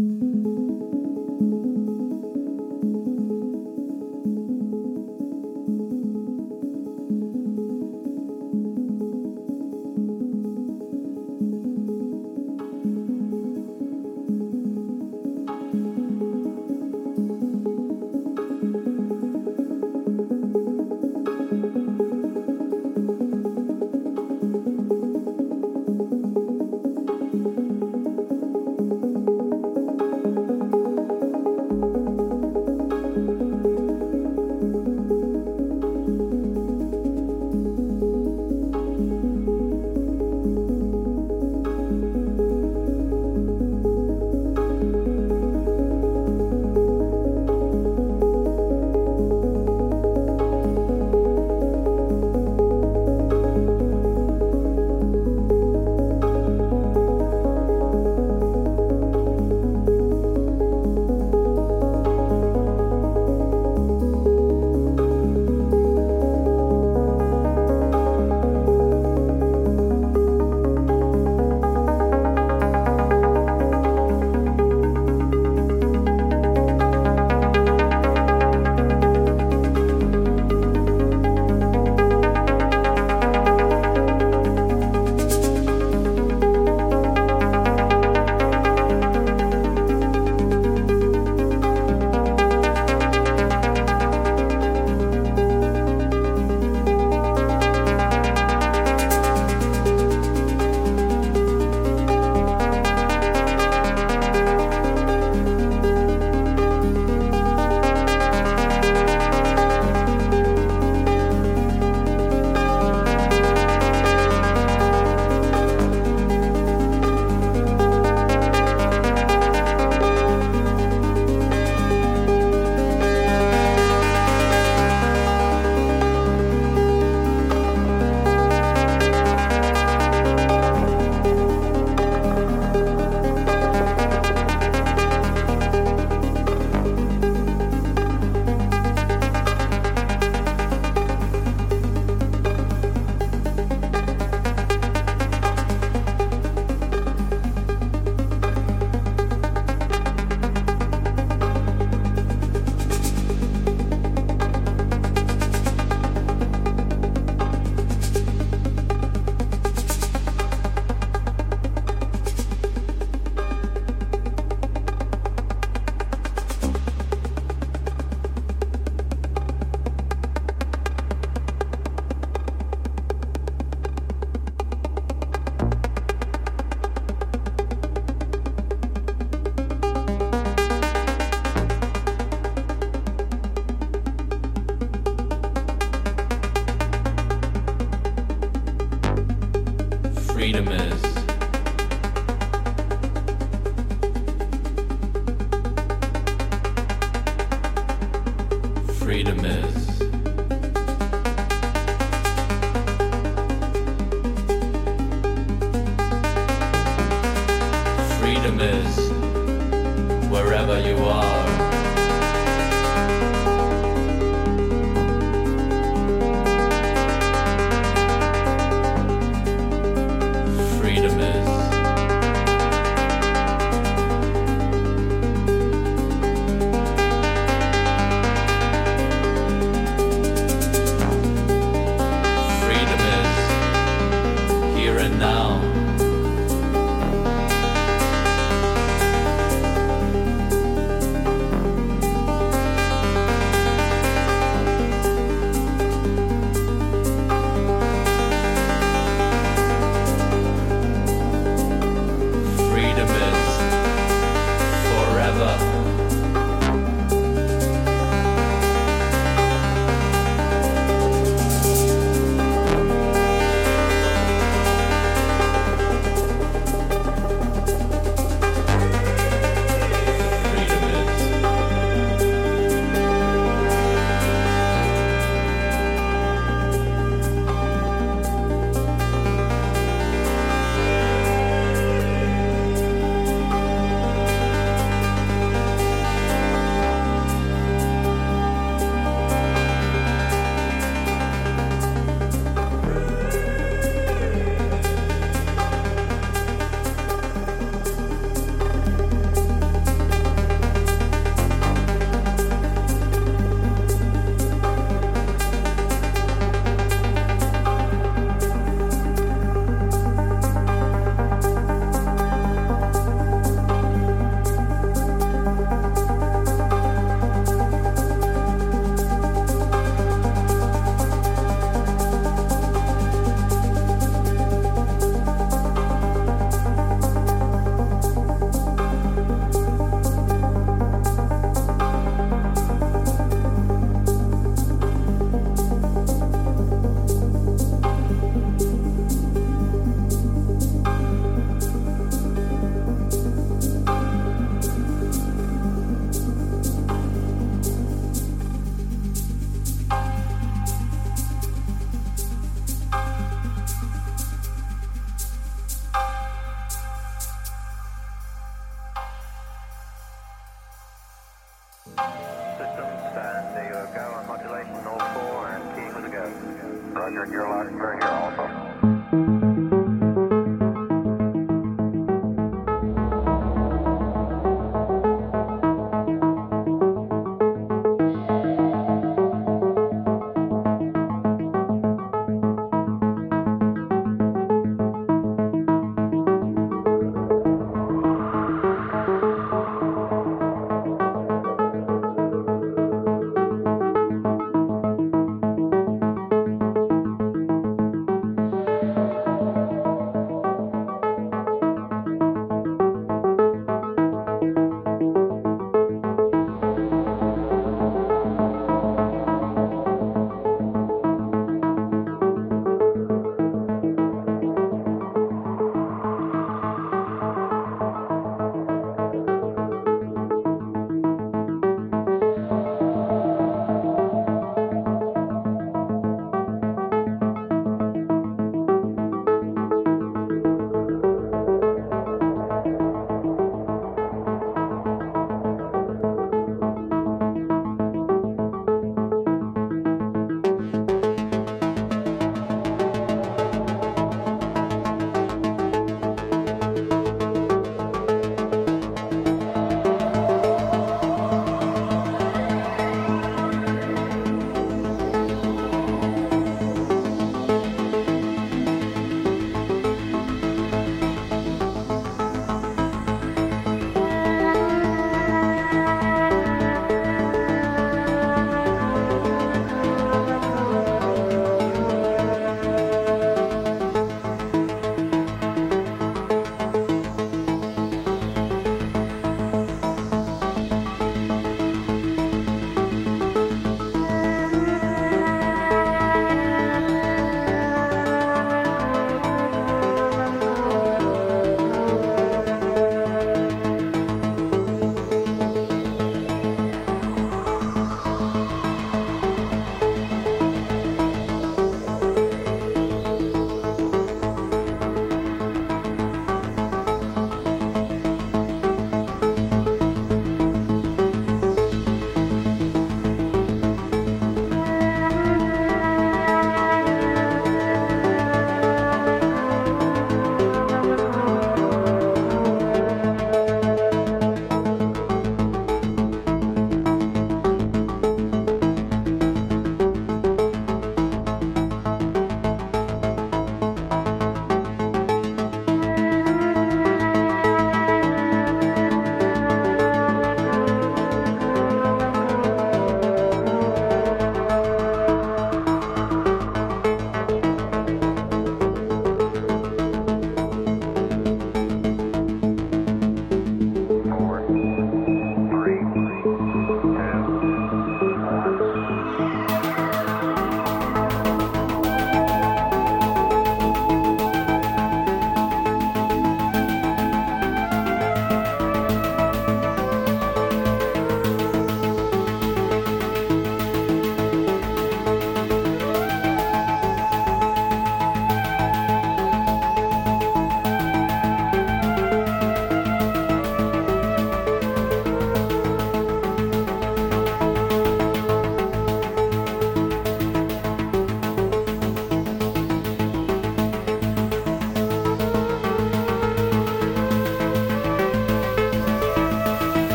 Mm-hmm.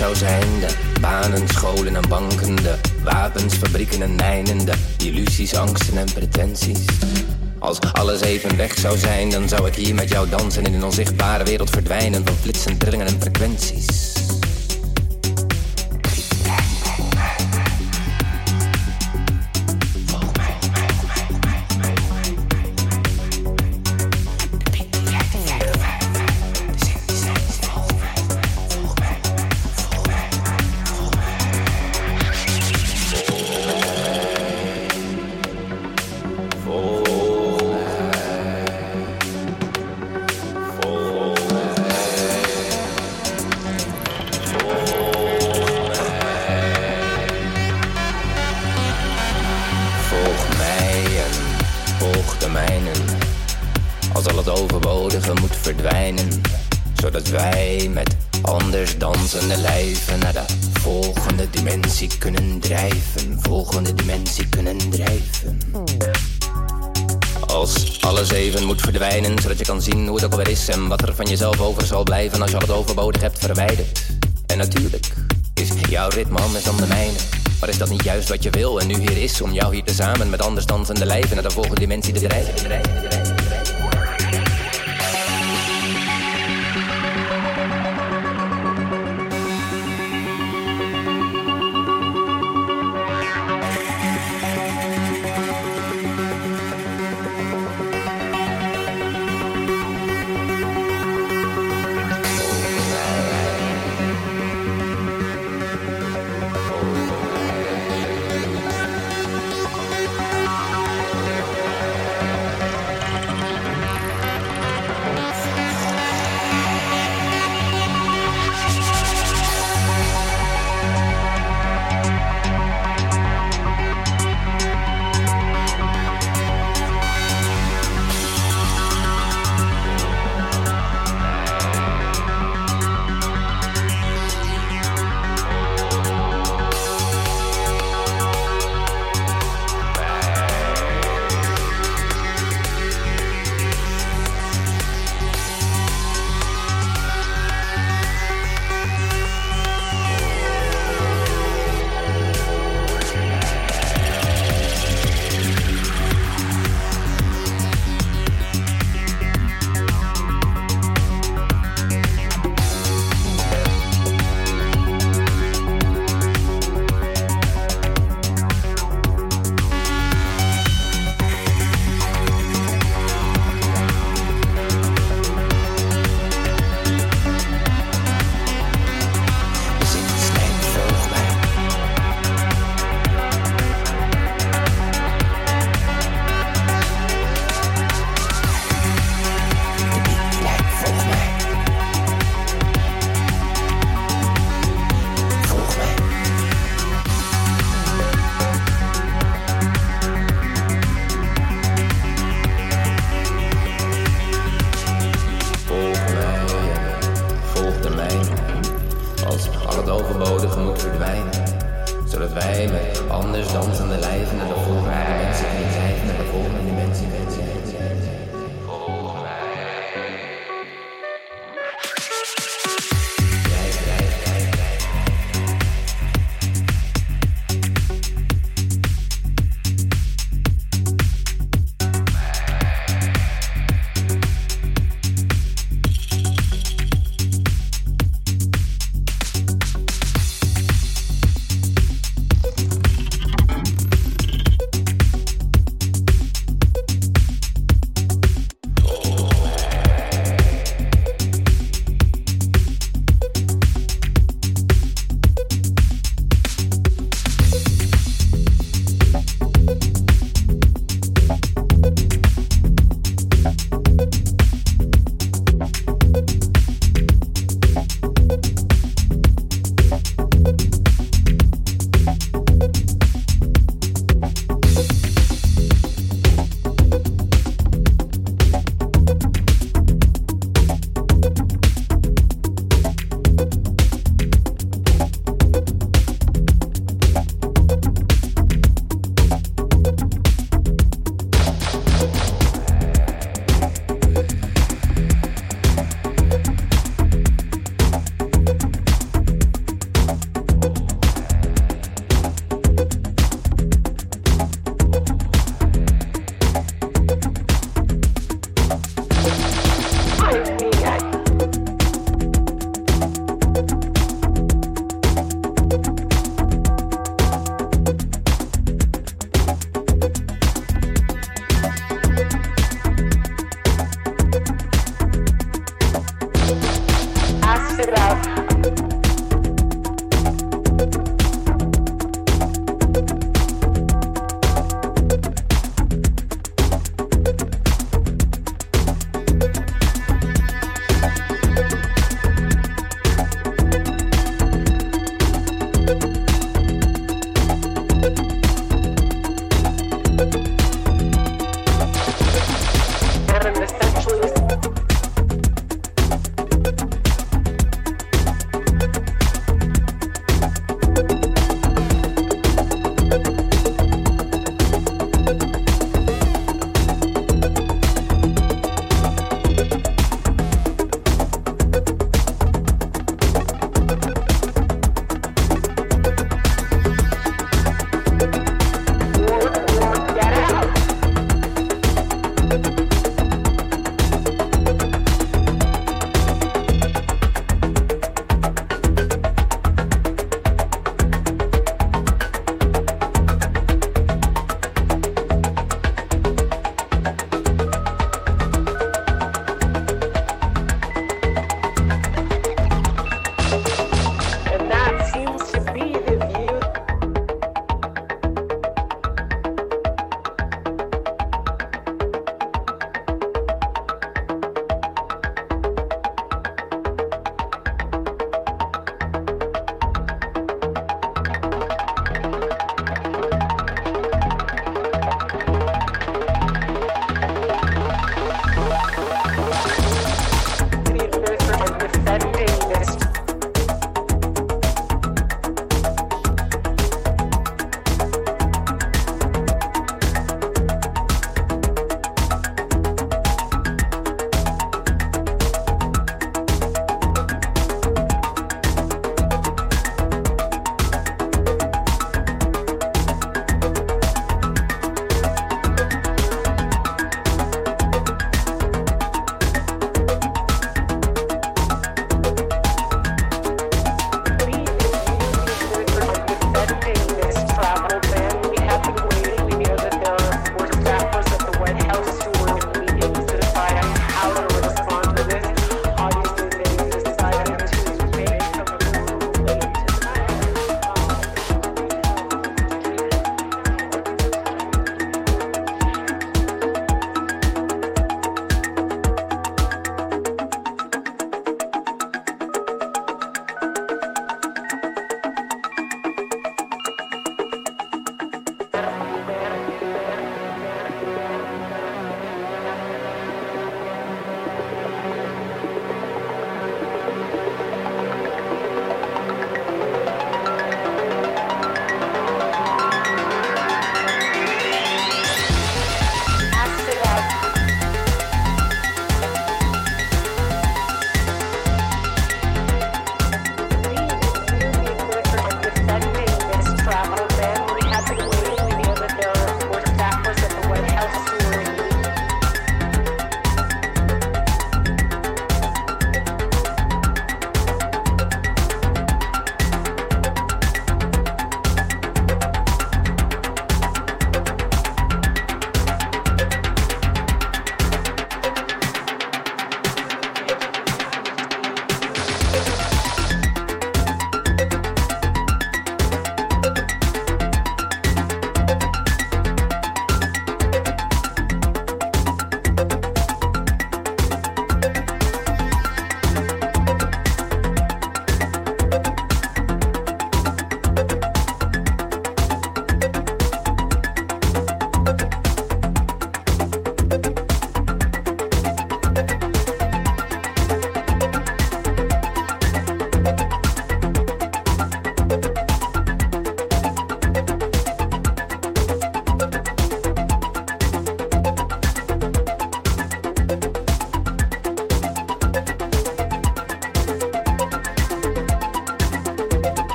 Zou zijn. De banen, scholen en banken, de wapens, fabrieken en mijnen, de illusies, angsten en pretenties. Als alles even weg zou zijn, dan zou ik hier met jou dansen en in een onzichtbare wereld verdwijnen van flitsen, trillingen en frequenties. Wat je wil en nu hier is om jou hier tezamen met anders dansende lijven naar de volgende dimensie te te te te drijven?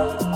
Bye.